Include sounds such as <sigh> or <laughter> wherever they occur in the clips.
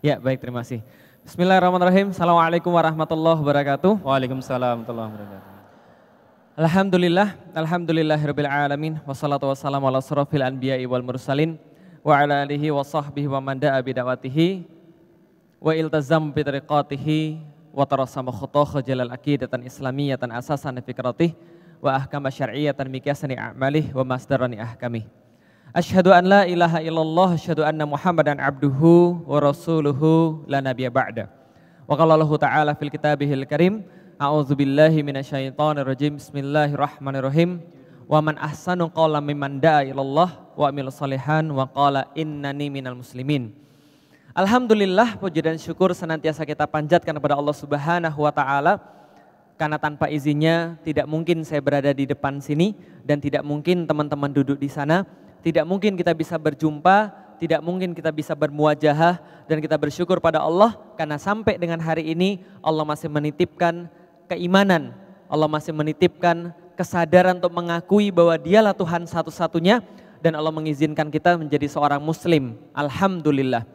Ya, baik terima kasih. Bismillahirrahmanirrahim. Assalamualaikum warahmatullahi wabarakatuh. Waalaikumsalam warahmatullahi wabarakatuh. Alhamdulillah, alhamdulillahirabbil alamin wassalatu wassalamu ala asrofil anbiya'i wal mursalin wa ala alihi wa sahbihi wa man da'a bidawatihi wa iltazam bi tariqatihi wa tarasama khutah jalal aqidatan islamiyatan asasan fikratih wa ahkam syar'iyyatan miqyasan a'malih wa masdarani ahkamih. Asyhadu an la ilaha illallah, asyhadu anna Muhammadan abduhu wa rasuluhu la nabiyya ba'da. Wa qala Ta'ala fil kitabihil karim, A'udzu billahi minasyaitonir rajim. Bismillahirrahmanirrahim. Wa man ahsanu qawlan mimman da'a ilallah wa amil salihan wa qala innani minal muslimin. Alhamdulillah puji dan syukur senantiasa kita panjatkan kepada Allah Subhanahu wa taala karena tanpa izinnya tidak mungkin saya berada di depan sini dan tidak mungkin teman-teman duduk di sana tidak mungkin kita bisa berjumpa, tidak mungkin kita bisa bermuajahah dan kita bersyukur pada Allah karena sampai dengan hari ini Allah masih menitipkan keimanan, Allah masih menitipkan kesadaran untuk mengakui bahwa dialah Tuhan satu-satunya dan Allah mengizinkan kita menjadi seorang muslim. Alhamdulillah.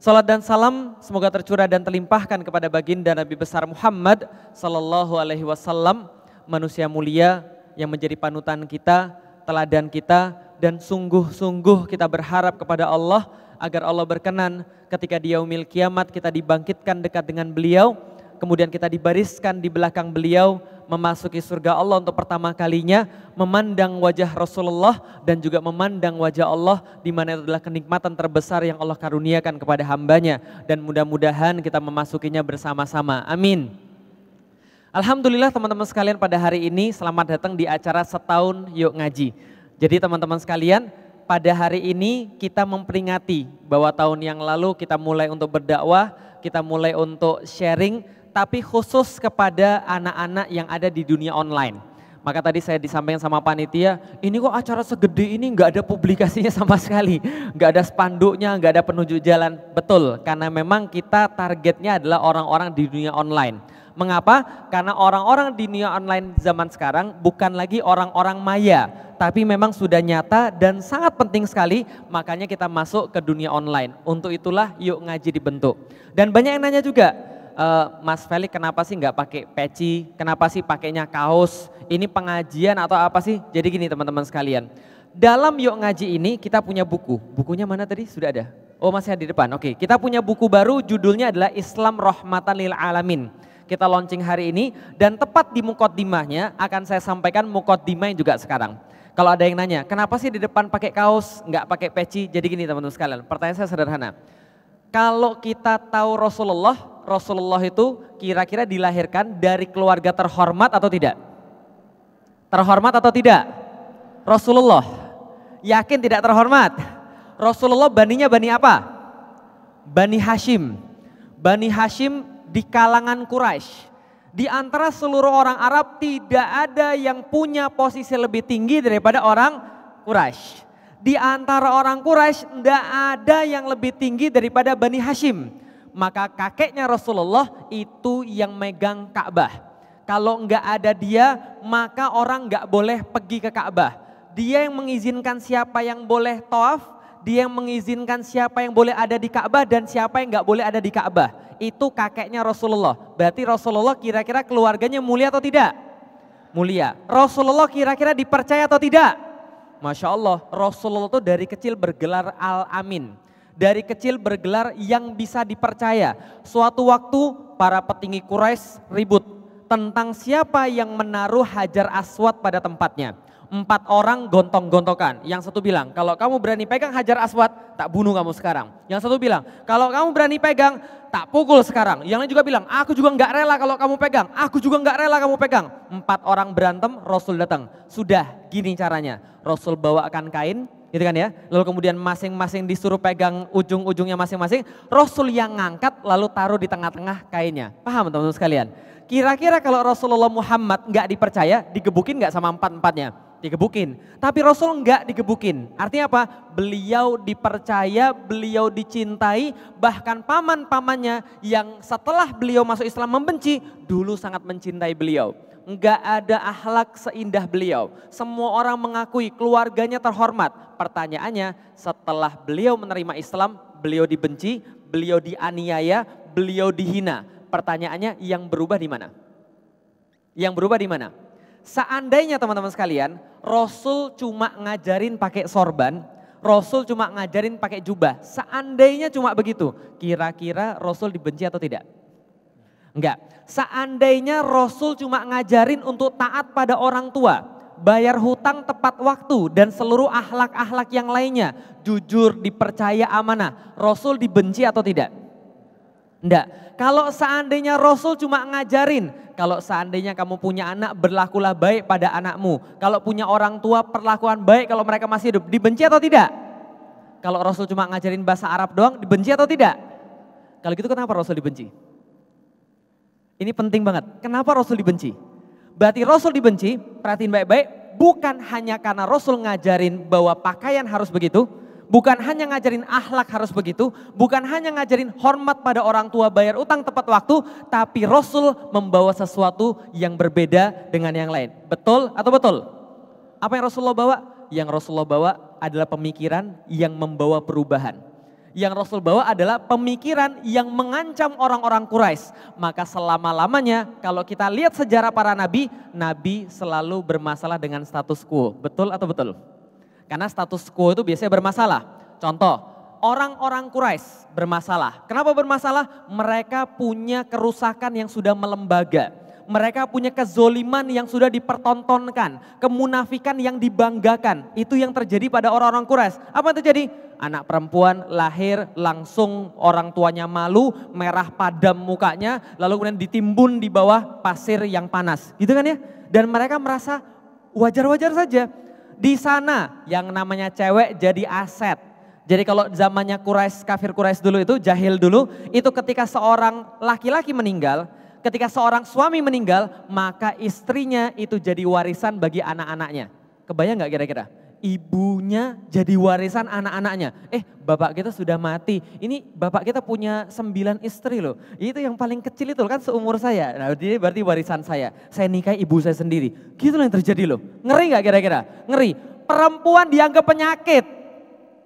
Salat dan salam semoga tercurah dan terlimpahkan kepada baginda Nabi besar Muhammad sallallahu alaihi wasallam, manusia mulia yang menjadi panutan kita, teladan kita dan sungguh-sungguh kita berharap kepada Allah agar Allah berkenan ketika di yaumil kiamat kita dibangkitkan dekat dengan beliau, kemudian kita dibariskan di belakang beliau memasuki surga Allah untuk pertama kalinya memandang wajah Rasulullah dan juga memandang wajah Allah di mana itu adalah kenikmatan terbesar yang Allah karuniakan kepada hambanya dan mudah-mudahan kita memasukinya bersama-sama. Amin. Alhamdulillah teman-teman sekalian pada hari ini selamat datang di acara setahun yuk ngaji. Jadi teman-teman sekalian, pada hari ini kita memperingati bahwa tahun yang lalu kita mulai untuk berdakwah, kita mulai untuk sharing, tapi khusus kepada anak-anak yang ada di dunia online. Maka tadi saya disampaikan sama panitia, ini kok acara segede ini nggak ada publikasinya sama sekali, nggak ada spanduknya, nggak ada penunjuk jalan. Betul, karena memang kita targetnya adalah orang-orang di dunia online. Mengapa? Karena orang-orang di dunia online zaman sekarang bukan lagi orang-orang maya, tapi memang sudah nyata dan sangat penting sekali makanya kita masuk ke dunia online. Untuk itulah yuk ngaji dibentuk. Dan banyak yang nanya juga, e, Mas Felix kenapa sih nggak pakai peci, kenapa sih pakainya kaos, ini pengajian atau apa sih? Jadi gini teman-teman sekalian, dalam yuk ngaji ini kita punya buku, bukunya mana tadi? Sudah ada? Oh masih ada di depan, oke. Kita punya buku baru judulnya adalah Islam Rahmatan Lil Alamin kita launching hari ini dan tepat di mukoddimahnya akan saya sampaikan mukoddimah juga sekarang. Kalau ada yang nanya, kenapa sih di depan pakai kaos, nggak pakai peci? Jadi gini teman-teman sekalian, pertanyaan saya sederhana. Kalau kita tahu Rasulullah, Rasulullah itu kira-kira dilahirkan dari keluarga terhormat atau tidak? Terhormat atau tidak? Rasulullah. Yakin tidak terhormat? Rasulullah baninya bani apa? Bani Hashim. Bani Hashim di kalangan Quraisy di antara seluruh orang Arab tidak ada yang punya posisi lebih tinggi daripada orang Quraisy. Di antara orang Quraisy tidak ada yang lebih tinggi daripada Bani Hashim. Maka kakeknya Rasulullah itu yang megang Ka'bah. Kalau enggak ada dia, maka orang enggak boleh pergi ke Ka'bah. Dia yang mengizinkan siapa yang boleh tawaf, dia yang mengizinkan siapa yang boleh ada di Ka'bah dan siapa yang enggak boleh ada di Ka'bah itu kakeknya Rasulullah. Berarti Rasulullah kira-kira keluarganya mulia atau tidak? Mulia. Rasulullah kira-kira dipercaya atau tidak? Masya Allah, Rasulullah itu dari kecil bergelar Al-Amin. Dari kecil bergelar yang bisa dipercaya. Suatu waktu para petinggi Quraisy ribut tentang siapa yang menaruh hajar aswad pada tempatnya empat orang gontong-gontokan. Yang satu bilang, kalau kamu berani pegang hajar aswad, tak bunuh kamu sekarang. Yang satu bilang, kalau kamu berani pegang, tak pukul sekarang. Yang lain juga bilang, aku juga nggak rela kalau kamu pegang. Aku juga nggak rela kamu pegang. Empat orang berantem, Rasul datang. Sudah, gini caranya. Rasul bawakan kain, gitu kan ya. Lalu kemudian masing-masing disuruh pegang ujung-ujungnya masing-masing. Rasul yang ngangkat lalu taruh di tengah-tengah kainnya. Paham teman-teman sekalian? Kira-kira kalau Rasulullah Muhammad nggak dipercaya, digebukin nggak sama empat-empatnya? Digebukin. Tapi Rasul enggak digebukin. Artinya apa? Beliau dipercaya, beliau dicintai, bahkan paman-pamannya yang setelah beliau masuk Islam membenci, dulu sangat mencintai beliau. Enggak ada akhlak seindah beliau. Semua orang mengakui keluarganya terhormat. Pertanyaannya, setelah beliau menerima Islam, beliau dibenci, beliau dianiaya, beliau dihina. Pertanyaannya yang berubah di mana? Yang berubah di mana? Seandainya teman-teman sekalian, Rasul cuma ngajarin pakai sorban, Rasul cuma ngajarin pakai jubah. Seandainya cuma begitu, kira-kira Rasul dibenci atau tidak? Enggak. Seandainya Rasul cuma ngajarin untuk taat pada orang tua, bayar hutang tepat waktu dan seluruh ahlak-ahlak yang lainnya, jujur, dipercaya amanah, Rasul dibenci atau tidak? Enggak. Kalau seandainya Rasul cuma ngajarin, kalau seandainya kamu punya anak berlakulah baik pada anakmu. Kalau punya orang tua perlakuan baik kalau mereka masih hidup, dibenci atau tidak? Kalau Rasul cuma ngajarin bahasa Arab doang, dibenci atau tidak? Kalau gitu kenapa Rasul dibenci? Ini penting banget. Kenapa Rasul dibenci? Berarti Rasul dibenci, perhatiin baik-baik, bukan hanya karena Rasul ngajarin bahwa pakaian harus begitu, bukan hanya ngajarin akhlak harus begitu, bukan hanya ngajarin hormat pada orang tua bayar utang tepat waktu, tapi Rasul membawa sesuatu yang berbeda dengan yang lain. Betul atau betul? Apa yang Rasulullah bawa? Yang Rasulullah bawa adalah pemikiran yang membawa perubahan yang Rasul bawa adalah pemikiran yang mengancam orang-orang Quraisy. Maka selama-lamanya kalau kita lihat sejarah para nabi, nabi selalu bermasalah dengan status quo. Betul atau betul? Karena status quo itu biasanya bermasalah. Contoh, orang-orang Quraisy bermasalah. Kenapa bermasalah? Mereka punya kerusakan yang sudah melembaga mereka punya kezoliman yang sudah dipertontonkan, kemunafikan yang dibanggakan. Itu yang terjadi pada orang-orang Quraisy. Apa yang terjadi? Anak perempuan lahir langsung orang tuanya malu, merah padam mukanya, lalu kemudian ditimbun di bawah pasir yang panas. Gitu kan ya? Dan mereka merasa wajar-wajar saja. Di sana yang namanya cewek jadi aset. Jadi kalau zamannya Quraisy, kafir Quraisy dulu itu, jahil dulu, itu ketika seorang laki-laki meninggal, ketika seorang suami meninggal, maka istrinya itu jadi warisan bagi anak-anaknya. Kebayang nggak kira-kira? Ibunya jadi warisan anak-anaknya. Eh bapak kita sudah mati, ini bapak kita punya sembilan istri loh. Itu yang paling kecil itu kan seumur saya. Nah dia berarti warisan saya. Saya nikahi ibu saya sendiri. Gitu yang terjadi loh. Ngeri nggak kira-kira? Ngeri. Perempuan dianggap penyakit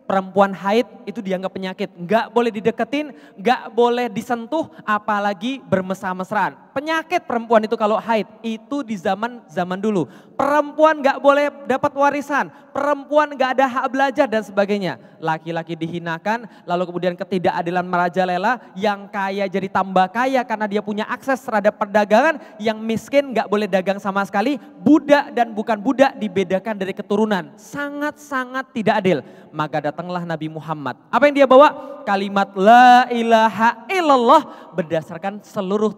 perempuan haid itu dianggap penyakit. Nggak boleh dideketin, nggak boleh disentuh, apalagi bermesra-mesraan. Penyakit perempuan itu kalau haid, itu di zaman zaman dulu. Perempuan nggak boleh dapat warisan, perempuan nggak ada hak belajar dan sebagainya. Laki-laki dihinakan, lalu kemudian ketidakadilan merajalela, yang kaya jadi tambah kaya karena dia punya akses terhadap perdagangan, yang miskin nggak boleh dagang sama sekali, budak dan bukan budak dibedakan dari keturunan. Sangat-sangat tidak adil. Maka datanglah Nabi Muhammad. Apa yang dia bawa? Kalimat la ilaha illallah berdasarkan seluruh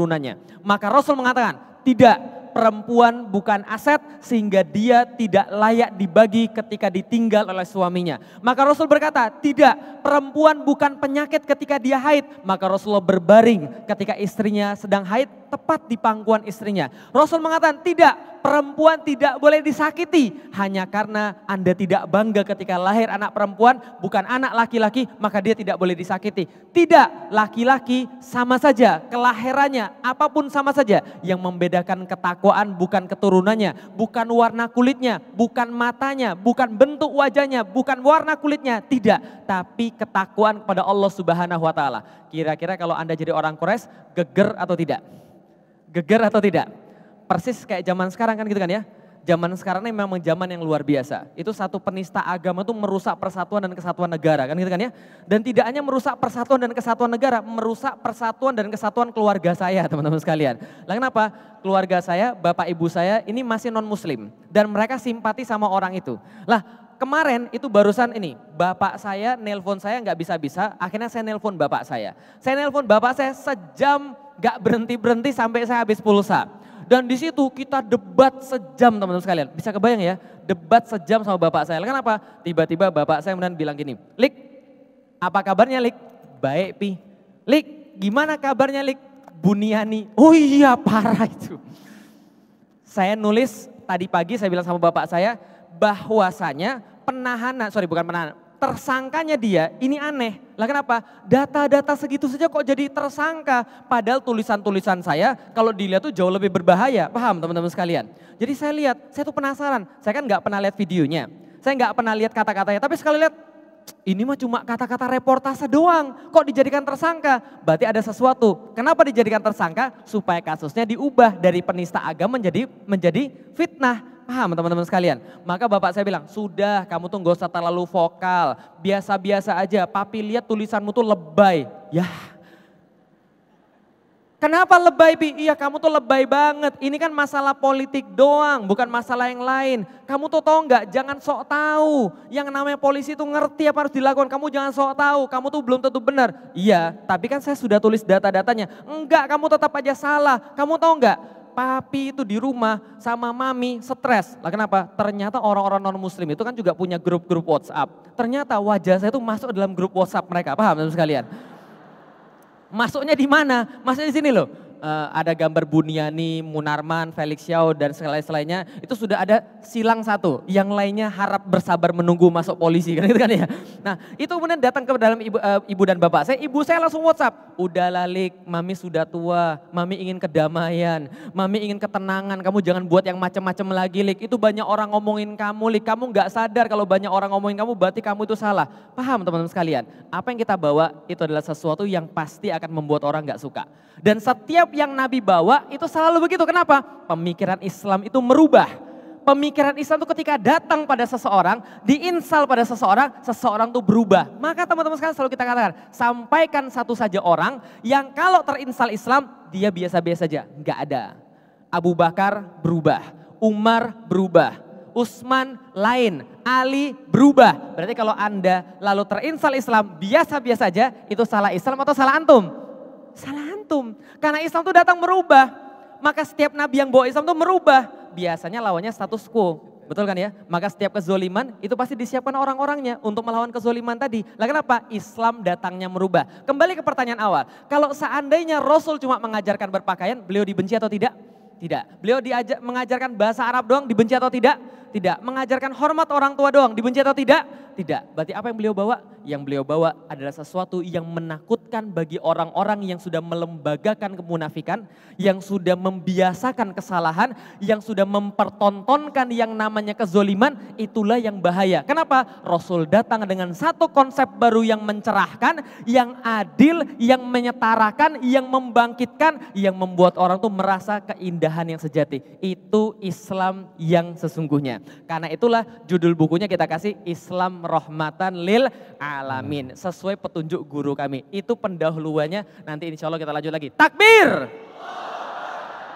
turunan-turunannya. Maka Rasul mengatakan, tidak perempuan bukan aset sehingga dia tidak layak dibagi ketika ditinggal oleh suaminya. Maka Rasul berkata, tidak, perempuan bukan penyakit ketika dia haid. Maka Rasulullah berbaring ketika istrinya sedang haid tepat di pangkuan istrinya. Rasul mengatakan, tidak, perempuan tidak boleh disakiti hanya karena Anda tidak bangga ketika lahir anak perempuan, bukan anak laki-laki, maka dia tidak boleh disakiti. Tidak, laki-laki sama saja, kelahirannya apa pun sama saja. Yang membedakan ketakwaan bukan keturunannya, bukan warna kulitnya, bukan matanya, bukan bentuk wajahnya, bukan warna kulitnya, tidak. Tapi ketakwaan kepada Allah subhanahu wa ta'ala. Kira-kira kalau Anda jadi orang Quraisy, geger atau tidak? Geger atau tidak? persis kayak zaman sekarang kan gitu kan ya. Zaman sekarang ini memang zaman yang luar biasa. Itu satu penista agama itu merusak persatuan dan kesatuan negara kan gitu kan ya. Dan tidak hanya merusak persatuan dan kesatuan negara, merusak persatuan dan kesatuan keluarga saya <laughs> teman-teman sekalian. Lah kenapa? Keluarga saya, bapak ibu saya ini masih non muslim. Dan mereka simpati sama orang itu. Lah kemarin itu barusan ini, bapak saya nelpon saya nggak bisa-bisa, akhirnya saya nelpon bapak saya. Saya nelpon bapak saya sejam nggak berhenti-berhenti sampai saya habis pulsa. Dan di situ kita debat sejam teman-teman sekalian. Bisa kebayang ya, debat sejam sama bapak saya. Kenapa? Tiba-tiba bapak saya kemudian bilang gini, Lik, apa kabarnya Lik? Baik Pi. Lik, gimana kabarnya Lik? Buniani. Oh iya parah itu. Saya nulis tadi pagi saya bilang sama bapak saya bahwasanya penahanan, sorry bukan penahanan, tersangkanya dia ini aneh. Lah kenapa? Data-data segitu saja kok jadi tersangka. Padahal tulisan-tulisan saya kalau dilihat tuh jauh lebih berbahaya. Paham teman-teman sekalian? Jadi saya lihat, saya tuh penasaran. Saya kan nggak pernah lihat videonya. Saya nggak pernah lihat kata-katanya. Tapi sekali lihat ini mah cuma kata-kata reportase doang, kok dijadikan tersangka? Berarti ada sesuatu. Kenapa dijadikan tersangka? Supaya kasusnya diubah dari penista agama menjadi menjadi fitnah. Paham teman-teman sekalian? Maka bapak saya bilang, sudah kamu tuh gak usah terlalu vokal, biasa-biasa aja. Papi lihat tulisanmu tuh lebay. Ya Kenapa lebay Pi? Iya kamu tuh lebay banget. Ini kan masalah politik doang, bukan masalah yang lain. Kamu tuh tahu nggak? Jangan sok tahu. Yang namanya polisi tuh ngerti apa harus dilakukan. Kamu jangan sok tahu. Kamu tuh belum tentu benar. Iya, tapi kan saya sudah tulis data-datanya. Enggak, kamu tetap aja salah. Kamu tahu nggak? Papi itu di rumah sama mami stres. Lah kenapa? Ternyata orang-orang non muslim itu kan juga punya grup-grup WhatsApp. Ternyata wajah saya tuh masuk dalam grup WhatsApp mereka. Paham teman sekalian? Masuknya di mana? Masuknya di sini loh uh, ada gambar Buniani, Munarman, Felix Xiao dan selain-selainnya itu sudah ada silang satu. Yang lainnya harap bersabar menunggu masuk polisi kan gitu kan ya. Nah itu kemudian datang ke dalam ibu, uh, ibu dan bapak saya, ibu saya langsung WhatsApp. Udah lalik, mami sudah tua, mami ingin kedamaian, mami ingin ketenangan, kamu jangan buat yang macam-macam lagi lik. Itu banyak orang ngomongin kamu lik, kamu nggak sadar kalau banyak orang ngomongin kamu berarti kamu itu salah. Paham teman-teman sekalian? Apa yang kita bawa itu adalah sesuatu yang pasti akan membuat orang nggak suka. Dan setiap yang Nabi bawa itu selalu begitu. Kenapa? Pemikiran Islam itu merubah. Pemikiran Islam itu ketika datang pada seseorang, diinsal pada seseorang, seseorang itu berubah. Maka teman-teman sekalian selalu kita katakan, sampaikan satu saja orang yang kalau terinsal Islam, dia biasa-biasa saja. Enggak ada. Abu Bakar berubah, Umar berubah, Utsman lain, Ali berubah. Berarti kalau Anda lalu terinsal Islam biasa-biasa saja, itu salah Islam atau salah antum? Salah antum. Karena Islam itu datang merubah. Maka setiap nabi yang bawa Islam itu merubah. Biasanya lawannya status quo. Betul kan ya? Maka setiap kezoliman itu pasti disiapkan orang-orangnya untuk melawan kezoliman tadi. Lah kenapa? Islam datangnya merubah. Kembali ke pertanyaan awal. Kalau seandainya Rasul cuma mengajarkan berpakaian, beliau dibenci atau tidak? Tidak. Beliau diajar, mengajarkan bahasa Arab doang, dibenci atau tidak? Tidak. Mengajarkan hormat orang tua doang, dibenci atau tidak? Tidak. Berarti apa yang beliau bawa? Yang beliau bawa adalah sesuatu yang menakutkan bagi orang-orang yang sudah melembagakan kemunafikan, yang sudah membiasakan kesalahan, yang sudah mempertontonkan yang namanya kezoliman, itulah yang bahaya. Kenapa? Rasul datang dengan satu konsep baru yang mencerahkan, yang adil, yang menyetarakan, yang membangkitkan, yang membuat orang tuh merasa keindahan yang sejati. Itu Islam yang sesungguhnya. Karena itulah judul bukunya kita kasih Islam rahmatan lil alamin. Sesuai petunjuk guru kami. Itu pendahuluannya nanti insya Allah kita lanjut lagi. Takbir!